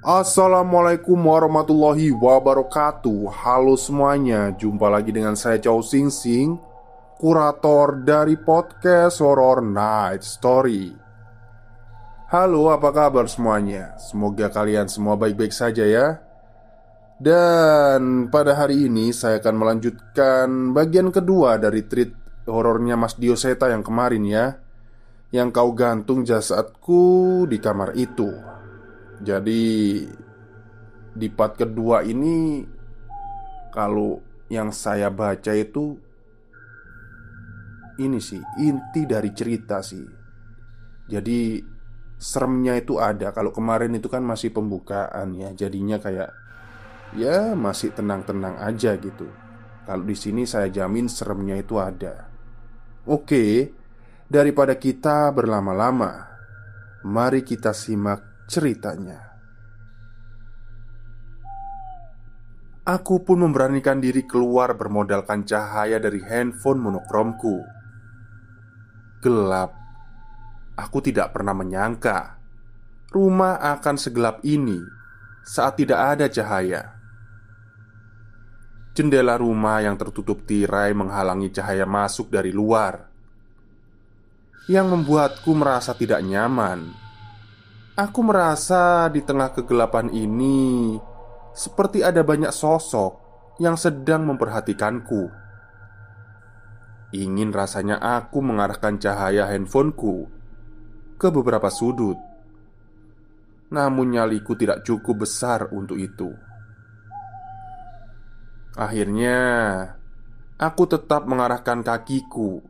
Assalamualaikum warahmatullahi wabarakatuh. Halo semuanya Jumpa lagi dengan saya Chow Sing Sing Kurator dari podcast Horror Night Story. Halo apa kabar semuanya? Semoga kalian semua baik-baik saja ya. Dan pada hari ini saya akan melanjutkan bagian kedua dari treat horornya Mas Dioseta yang kemarin ya Yang kau gantung jasadku di kamar itu jadi di part kedua ini kalau yang saya baca itu ini sih inti dari cerita sih. Jadi seremnya itu ada. Kalau kemarin itu kan masih pembukaan ya, jadinya kayak ya masih tenang-tenang aja gitu. Kalau di sini saya jamin seremnya itu ada. Oke, daripada kita berlama-lama, mari kita simak ceritanya. Aku pun memberanikan diri keluar bermodalkan cahaya dari handphone monokromku. Gelap. Aku tidak pernah menyangka rumah akan segelap ini saat tidak ada cahaya. Jendela rumah yang tertutup tirai menghalangi cahaya masuk dari luar, yang membuatku merasa tidak nyaman Aku merasa di tengah kegelapan ini seperti ada banyak sosok yang sedang memperhatikanku. Ingin rasanya aku mengarahkan cahaya handphoneku ke beberapa sudut, namun nyaliku tidak cukup besar untuk itu. Akhirnya, aku tetap mengarahkan kakiku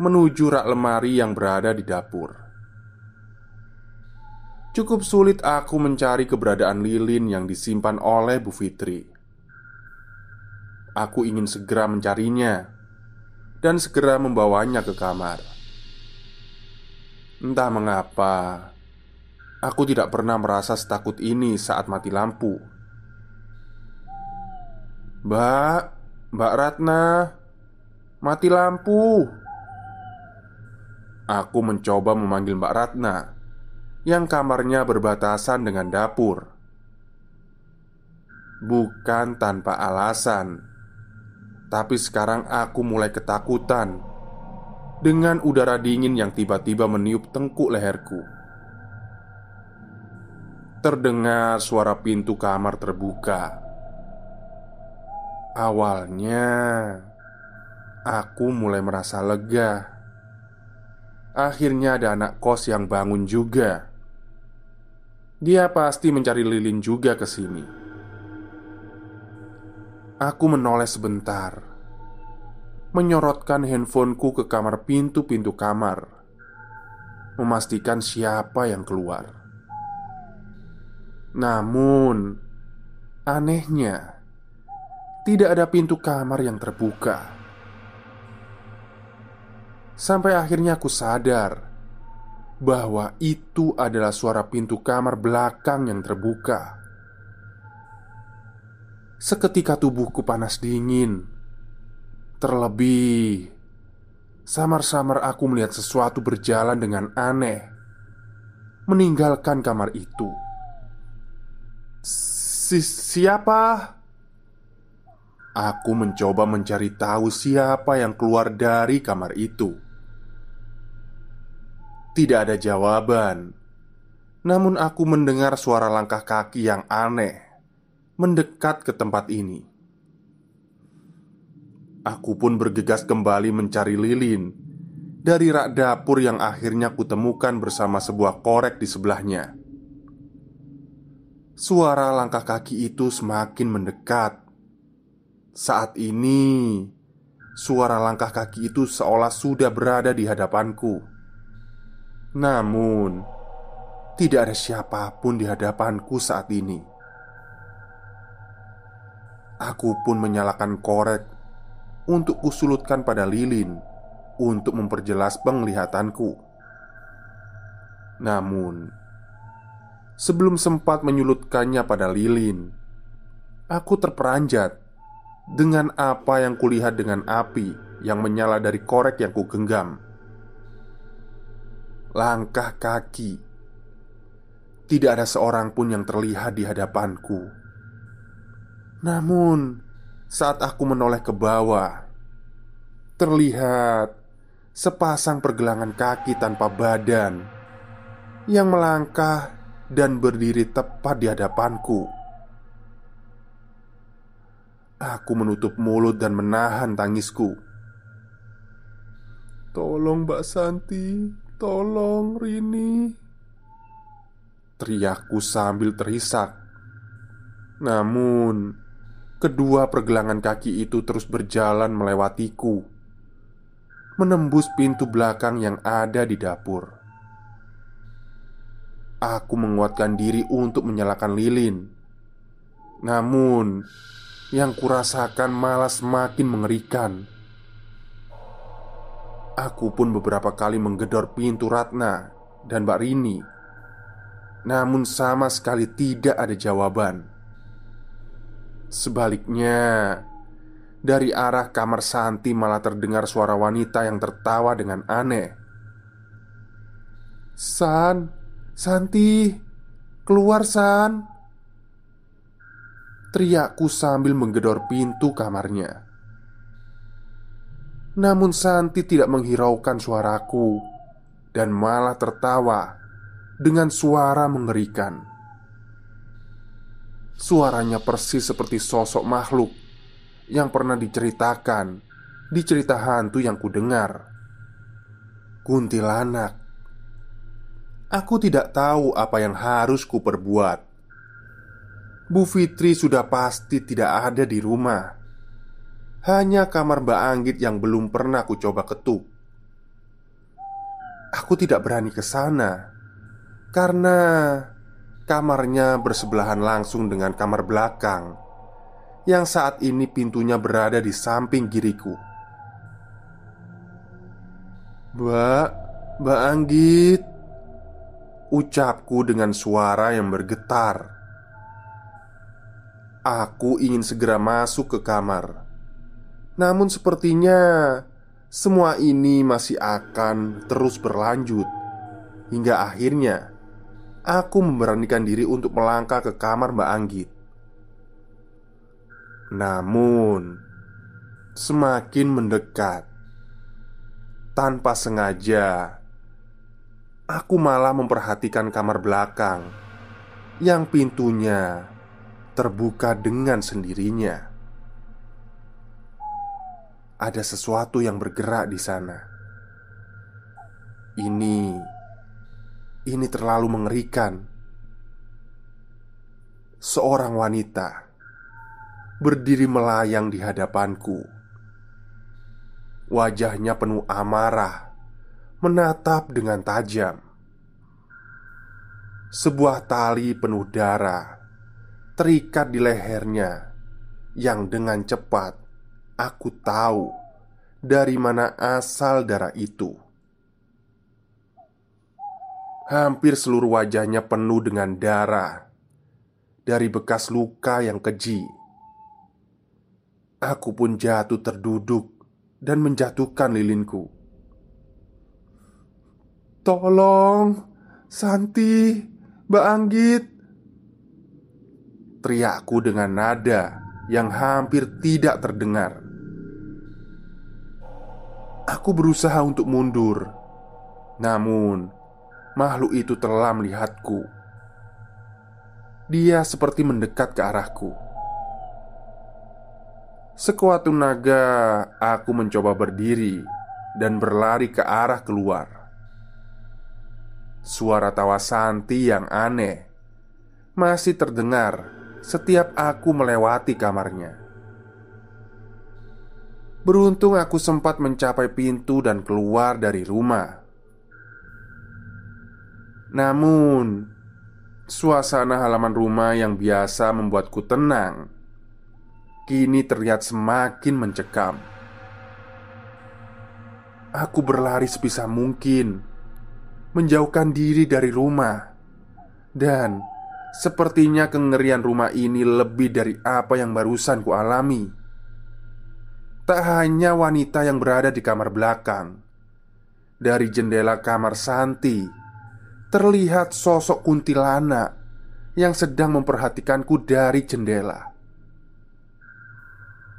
menuju rak lemari yang berada di dapur. Cukup sulit aku mencari keberadaan lilin yang disimpan oleh Bu Fitri. Aku ingin segera mencarinya dan segera membawanya ke kamar. Entah mengapa, aku tidak pernah merasa setakut ini saat mati lampu. Mbak, Mbak Ratna, mati lampu. Aku mencoba memanggil Mbak Ratna yang kamarnya berbatasan dengan dapur. Bukan tanpa alasan, tapi sekarang aku mulai ketakutan dengan udara dingin yang tiba-tiba meniup tengkuk leherku. Terdengar suara pintu kamar terbuka. Awalnya aku mulai merasa lega. Akhirnya ada anak kos yang bangun juga. Dia pasti mencari lilin juga ke sini. Aku menoleh sebentar, menyorotkan handphoneku ke kamar pintu-pintu kamar, memastikan siapa yang keluar. Namun, anehnya, tidak ada pintu kamar yang terbuka. Sampai akhirnya aku sadar bahwa itu adalah suara pintu kamar belakang yang terbuka. Seketika tubuhku panas dingin. Terlebih, samar-samar aku melihat sesuatu berjalan dengan aneh, meninggalkan kamar itu. Si siapa? Aku mencoba mencari tahu siapa yang keluar dari kamar itu. Tidak ada jawaban, namun aku mendengar suara langkah kaki yang aneh mendekat ke tempat ini. Aku pun bergegas kembali mencari lilin dari rak dapur yang akhirnya kutemukan bersama sebuah korek di sebelahnya. Suara langkah kaki itu semakin mendekat. Saat ini, suara langkah kaki itu seolah sudah berada di hadapanku. Namun, tidak ada siapa pun di hadapanku saat ini. Aku pun menyalakan korek untuk kusulutkan pada lilin untuk memperjelas penglihatanku. Namun, sebelum sempat menyulutkannya pada lilin, aku terperanjat dengan apa yang kulihat dengan api yang menyala dari korek yang kugenggam. Langkah kaki, tidak ada seorang pun yang terlihat di hadapanku. Namun, saat aku menoleh ke bawah, terlihat sepasang pergelangan kaki tanpa badan yang melangkah dan berdiri tepat di hadapanku. Aku menutup mulut dan menahan tangisku. "Tolong, Mbak Santi, tolong Rini!" Teriakku sambil terisak. Namun, kedua pergelangan kaki itu terus berjalan melewatiku, menembus pintu belakang yang ada di dapur. Aku menguatkan diri untuk menyalakan lilin, namun yang kurasakan malah semakin mengerikan. Aku pun beberapa kali menggedor pintu Ratna dan Mbak Rini. Namun sama sekali tidak ada jawaban. Sebaliknya Dari arah kamar Santi malah terdengar suara wanita yang tertawa dengan aneh. San Santi Keluar San Teriakku sambil menggedor pintu kamarnya Namun Santi tidak menghiraukan suaraku Dan malah tertawa Dengan suara mengerikan. Suaranya persis seperti sosok makhluk Yang pernah diceritakan Di cerita hantu yang kudengar. Kuntilanak Aku tidak tahu apa yang harus kuperbuat. Bu Fitri sudah pasti tidak ada di rumah. Hanya kamar Mbak Anggit yang belum pernah aku coba ketuk. Aku tidak berani ke sana karena kamarnya bersebelahan langsung dengan kamar belakang yang saat ini pintunya berada di samping kiriku. Mbak, Mbak Anggit, ucapku dengan suara yang bergetar. Aku ingin segera masuk ke kamar. Namun sepertinya semua ini masih akan terus berlanjut hingga akhirnya aku memberanikan diri untuk melangkah ke kamar Mbak Anggit. Namun, semakin mendekat, tanpa sengaja, aku malah memperhatikan kamar belakang yang pintunya terbuka dengan sendirinya. Ada sesuatu yang bergerak di sana. Ini, ini terlalu mengerikan. Seorang wanita berdiri melayang di hadapanku. Wajahnya penuh amarah, menatap dengan tajam. Sebuah tali penuh darah terikat di lehernya yang dengan cepat aku tahu dari mana asal darah itu. Hampir seluruh wajahnya penuh dengan darah dari bekas luka yang keji. Aku pun jatuh terduduk dan menjatuhkan lilinku. Tolong, Santi, Mbak Anggit, teriakku dengan nada yang hampir tidak terdengar. Aku berusaha untuk mundur, namun makhluk itu telah melihatku. Dia seperti mendekat ke arahku. Sekuat tenaga, aku mencoba berdiri dan berlari ke arah keluar. Suara tawa Santi yang aneh masih terdengar setiap aku melewati kamarnya. Beruntung aku sempat mencapai pintu dan keluar dari rumah. Namun, suasana halaman rumah yang biasa membuatku tenang kini terlihat semakin mencekam. Aku berlari sebisa mungkin, menjauhkan diri dari rumah, dan sepertinya kengerian rumah ini lebih dari apa yang barusan ku alami. Tak hanya wanita yang berada di kamar belakang. Dari jendela kamar Santi Terlihat sosok kuntilanak Yang sedang memperhatikanku dari jendela.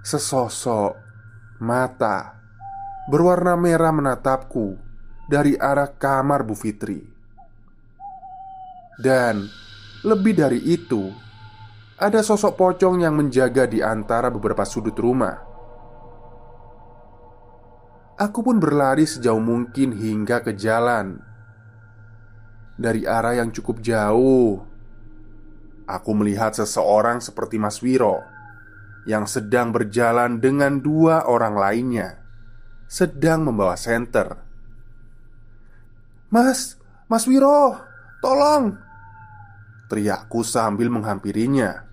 Sesosok mata Berwarna merah menatapku Dari arah kamar Bu Fitri. Dan lebih dari itu Ada sosok pocong yang menjaga di antara beberapa sudut rumah Aku pun berlari sejauh mungkin hingga ke jalan. Dari arah yang cukup jauh Aku melihat seseorang seperti Mas Wiro Yang sedang berjalan dengan dua orang lainnya Sedang membawa senter. Mas, Mas Wiro, tolong Teriakku sambil menghampirinya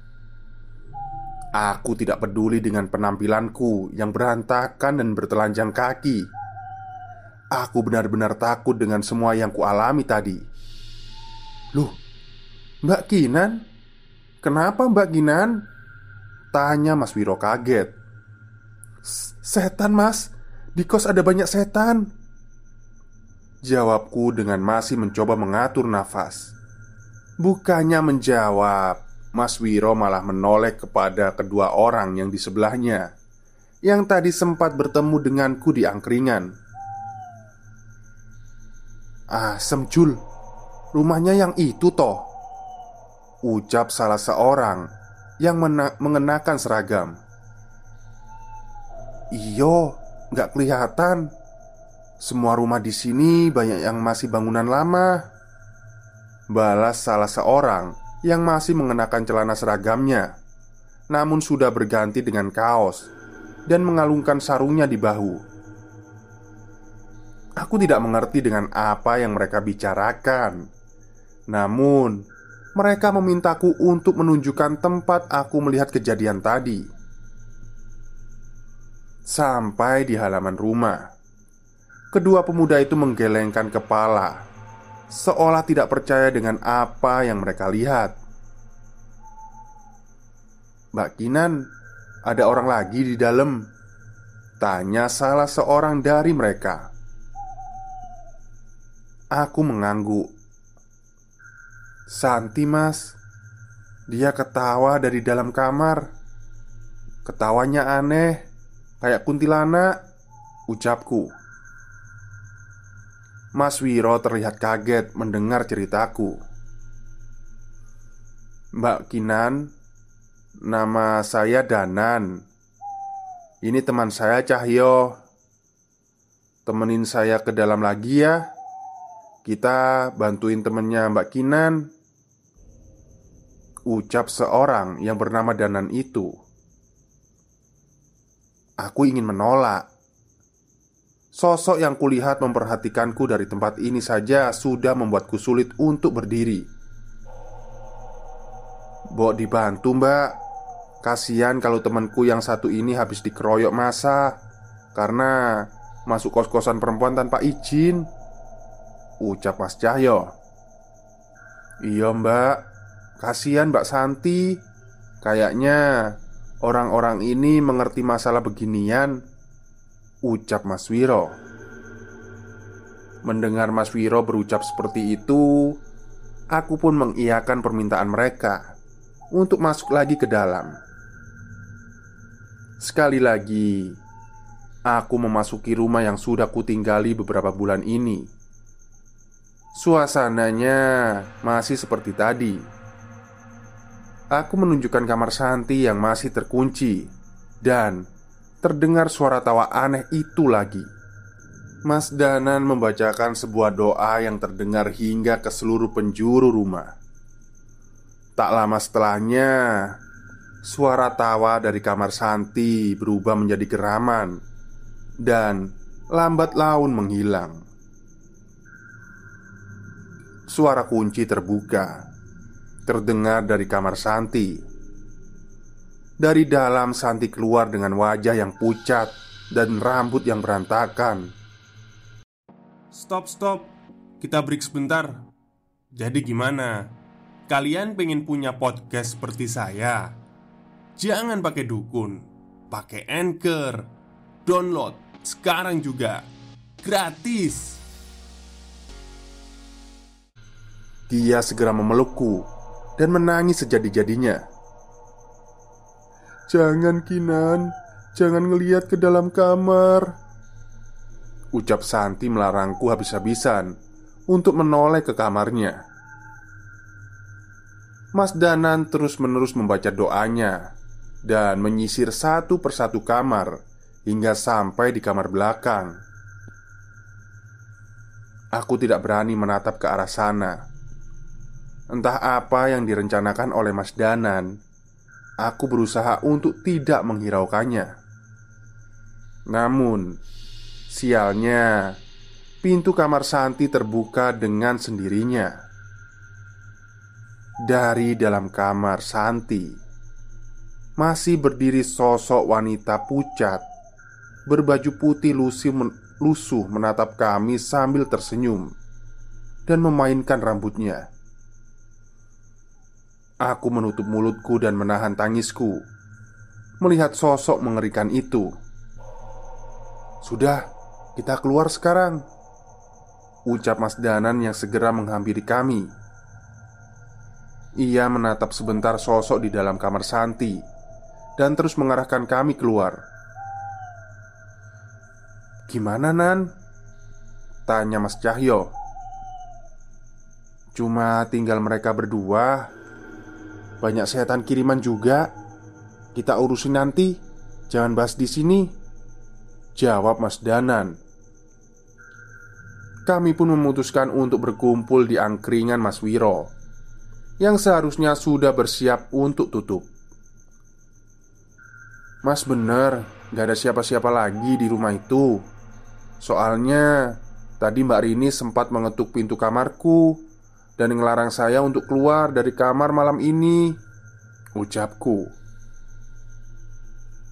Aku tidak peduli dengan penampilanku yang berantakan dan bertelanjang kaki. Aku benar-benar takut dengan semua yang kualami tadi. Loh, Mbak Kinan? Kenapa Mbak Kinan? Tanya Mas Wiro kaget. Setan mas, di kos ada banyak setan. Jawabku dengan masih mencoba mengatur nafas. Bukannya menjawab, Mas Wiro malah menoleh kepada kedua orang yang di sebelahnya Yang tadi sempat bertemu denganku di angkringan. Ah, Semjul Rumahnya yang itu toh? Ucap salah seorang Yang mengenakan seragam. Iyo, nggak kelihatan. Semua rumah di sini banyak yang masih bangunan lama. Balas salah seorang yang masih mengenakan celana seragamnya, namun sudah berganti dengan kaos dan mengalungkan sarungnya di bahu. Aku tidak mengerti dengan apa yang mereka bicarakan, namun mereka memintaku untuk menunjukkan tempat aku melihat kejadian tadi. Sampai di halaman rumah, kedua pemuda itu menggelengkan kepala seolah tidak percaya dengan apa yang mereka lihat. Mbak Kinan, ada orang lagi di dalam. Tanya salah seorang dari mereka. Aku mengangguk. Santi, Mas. Dia ketawa dari dalam kamar. Ketawanya aneh, kayak kuntilanak, ucapku. Mas Wiro terlihat kaget mendengar ceritaku. Mbak Kinan, nama saya Danan. Ini teman saya Cahyo. Temenin saya ke dalam lagi ya. Kita bantuin temennya Mbak Kinan. Ucap seorang yang bernama Danan itu. Aku ingin menolak Sosok yang kulihat memperhatikanku dari tempat ini saja sudah membuatku sulit untuk berdiri. Bok dibantu mbak. Kasihan kalau temanku yang satu ini habis dikeroyok masa Karena masuk kos-kosan perempuan tanpa izin. Ucap Mas Cahyo. Iya mbak. Kasihan mbak Santi. Kayaknya orang-orang ini mengerti masalah beginian Ucap Mas Wiro Mendengar Mas Wiro berucap seperti itu Aku pun mengiyakan permintaan mereka Untuk masuk lagi ke dalam Sekali lagi, aku memasuki rumah yang sudah kutinggali beberapa bulan ini. Suasananya masih seperti tadi. Aku menunjukkan kamar Santi yang masih terkunci, dan terdengar suara tawa aneh itu lagi. Mas Danan membacakan sebuah doa yang terdengar hingga ke seluruh penjuru rumah. Tak lama setelahnya, Suara tawa dari kamar Santi berubah menjadi geraman Dan lambat laun menghilang Suara kunci terbuka Terdengar dari kamar Santi Dari dalam Santi keluar dengan wajah yang pucat Dan rambut yang berantakan Stop, stop. Kita break sebentar. Jadi gimana? Kalian pengen punya podcast seperti saya? Jangan pakai dukun, pakai Anchor. Download sekarang juga. Gratis. Dia segera memelukku dan menangis sejadi-jadinya. Jangan Kinan, jangan ngeliat ke dalam kamar. Ucap Santi melarangku habis-habisan untuk menoleh ke kamarnya. Mas Danan terus-menerus membaca doanya dan menyisir satu persatu kamar hingga sampai di kamar belakang. Aku tidak berani menatap ke arah sana. Entah apa yang direncanakan oleh Mas Danan, aku berusaha untuk tidak menghiraukannya. Namun, sialnya, pintu kamar Santi terbuka dengan sendirinya. Dari dalam kamar Santi masih berdiri sosok wanita pucat berbaju putih lusuh, men lusuh menatap kami sambil tersenyum dan memainkan rambutnya. Aku menutup mulutku dan menahan tangisku melihat sosok mengerikan itu. "Sudah, kita keluar sekarang," ucap Mas Danan yang segera menghampiri kami. Ia menatap sebentar sosok di dalam kamar Santi dan terus mengarahkan kami keluar. "Gimana, Nan?" tanya Mas Cahyo. "Cuma tinggal mereka berdua. Banyak setan kiriman juga. Kita urusin nanti. Jangan bahas di sini." Jawab Mas Danan. Kami pun memutuskan untuk berkumpul di angkringan Mas Wiro Yang seharusnya sudah bersiap untuk tutup Mas bener, gak ada siapa-siapa lagi di rumah itu Soalnya Tadi Mbak Rini sempat mengetuk pintu kamarku Dan ngelarang saya untuk keluar dari kamar malam ini Ucapku.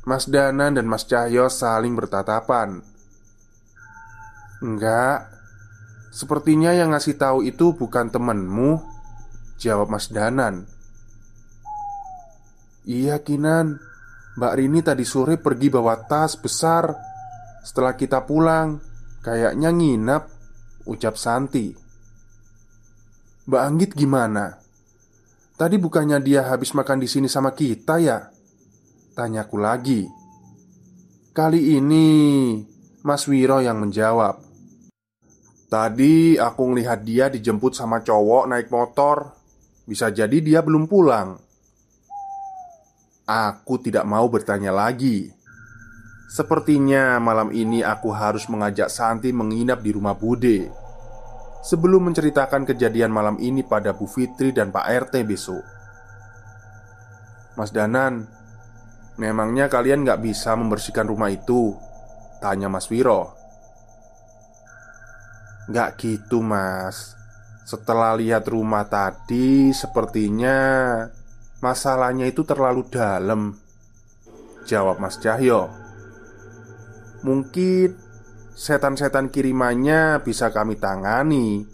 Mas Danan dan Mas Cahyo saling bertatapan. Enggak. Sepertinya yang ngasih tahu itu bukan temenmu Jawab Mas Danan. Iya Kinan. Mbak Rini tadi sore pergi bawa tas besar. Setelah kita pulang Kayaknya nginap Ucap Santi Mbak Anggit gimana? Tadi bukannya dia habis makan di sini sama kita ya? Tanyaku lagi Kali ini Mas Wiro yang menjawab Tadi aku ngelihat dia dijemput sama cowok naik motor Bisa jadi dia belum pulang Aku tidak mau bertanya lagi. Sepertinya malam ini aku harus mengajak Santi menginap di rumah Bude Sebelum menceritakan kejadian malam ini pada Bu Fitri dan Pak RT besok. Mas Danan Memangnya kalian nggak bisa membersihkan rumah itu? Tanya Mas Wiro. Nggak gitu mas. Setelah lihat rumah tadi Sepertinya Masalahnya itu terlalu dalam. Jawab Mas Cahyo. Mungkin setan-setan kirimannya bisa kami tangani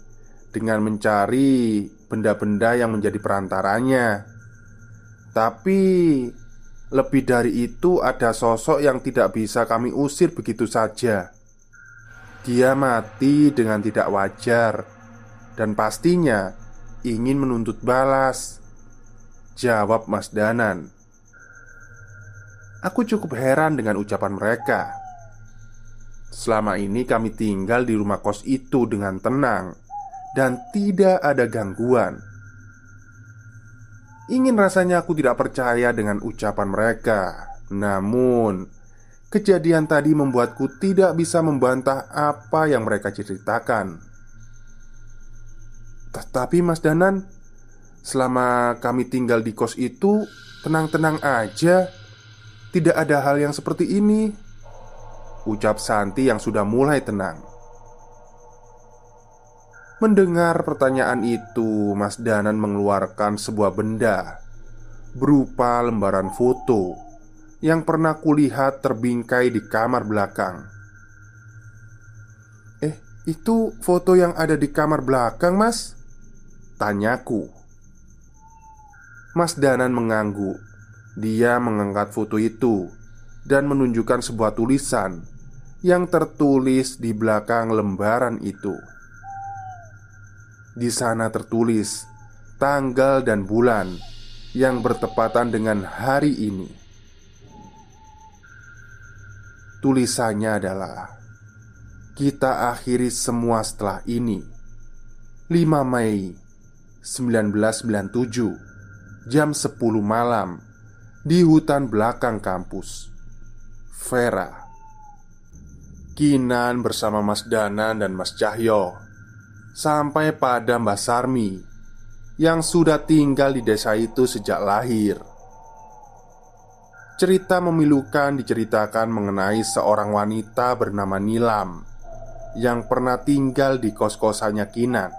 Dengan mencari benda-benda yang menjadi perantaranya. Tapi lebih dari itu ada sosok yang tidak bisa kami usir begitu saja. Dia mati dengan tidak wajar Dan pastinya ingin menuntut balas. Jawab Mas Danan. Aku cukup heran dengan ucapan mereka. Selama ini kami tinggal di rumah kos itu dengan tenang dan tidak ada gangguan. Ingin rasanya aku tidak percaya dengan ucapan mereka, namun kejadian tadi membuatku tidak bisa membantah apa yang mereka ceritakan. Tetapi, Mas Danan, selama kami tinggal di kos itu tenang-tenang aja, tidak ada hal yang seperti ini. Ucap Santi yang sudah mulai tenang. Mendengar pertanyaan itu, Mas Danan mengeluarkan sebuah benda berupa lembaran foto yang pernah kulihat terbingkai di kamar belakang. "Eh, itu foto yang ada di kamar belakang, Mas?" tanyaku. Mas Danan mengangguk. Dia mengangkat foto itu dan menunjukkan sebuah tulisan yang tertulis di belakang lembaran itu. Di sana tertulis tanggal dan bulan yang bertepatan dengan hari ini. Tulisannya adalah Kita akhiri semua setelah ini 5 Mei 1997 Jam 10 malam Di hutan belakang kampus Vera Kinan bersama Mas Danan dan Mas Cahyo sampai pada Mbah Sarmi yang sudah tinggal di desa itu sejak lahir. Cerita memilukan diceritakan mengenai seorang wanita bernama Nilam yang pernah tinggal di kos-kosannya Kinan.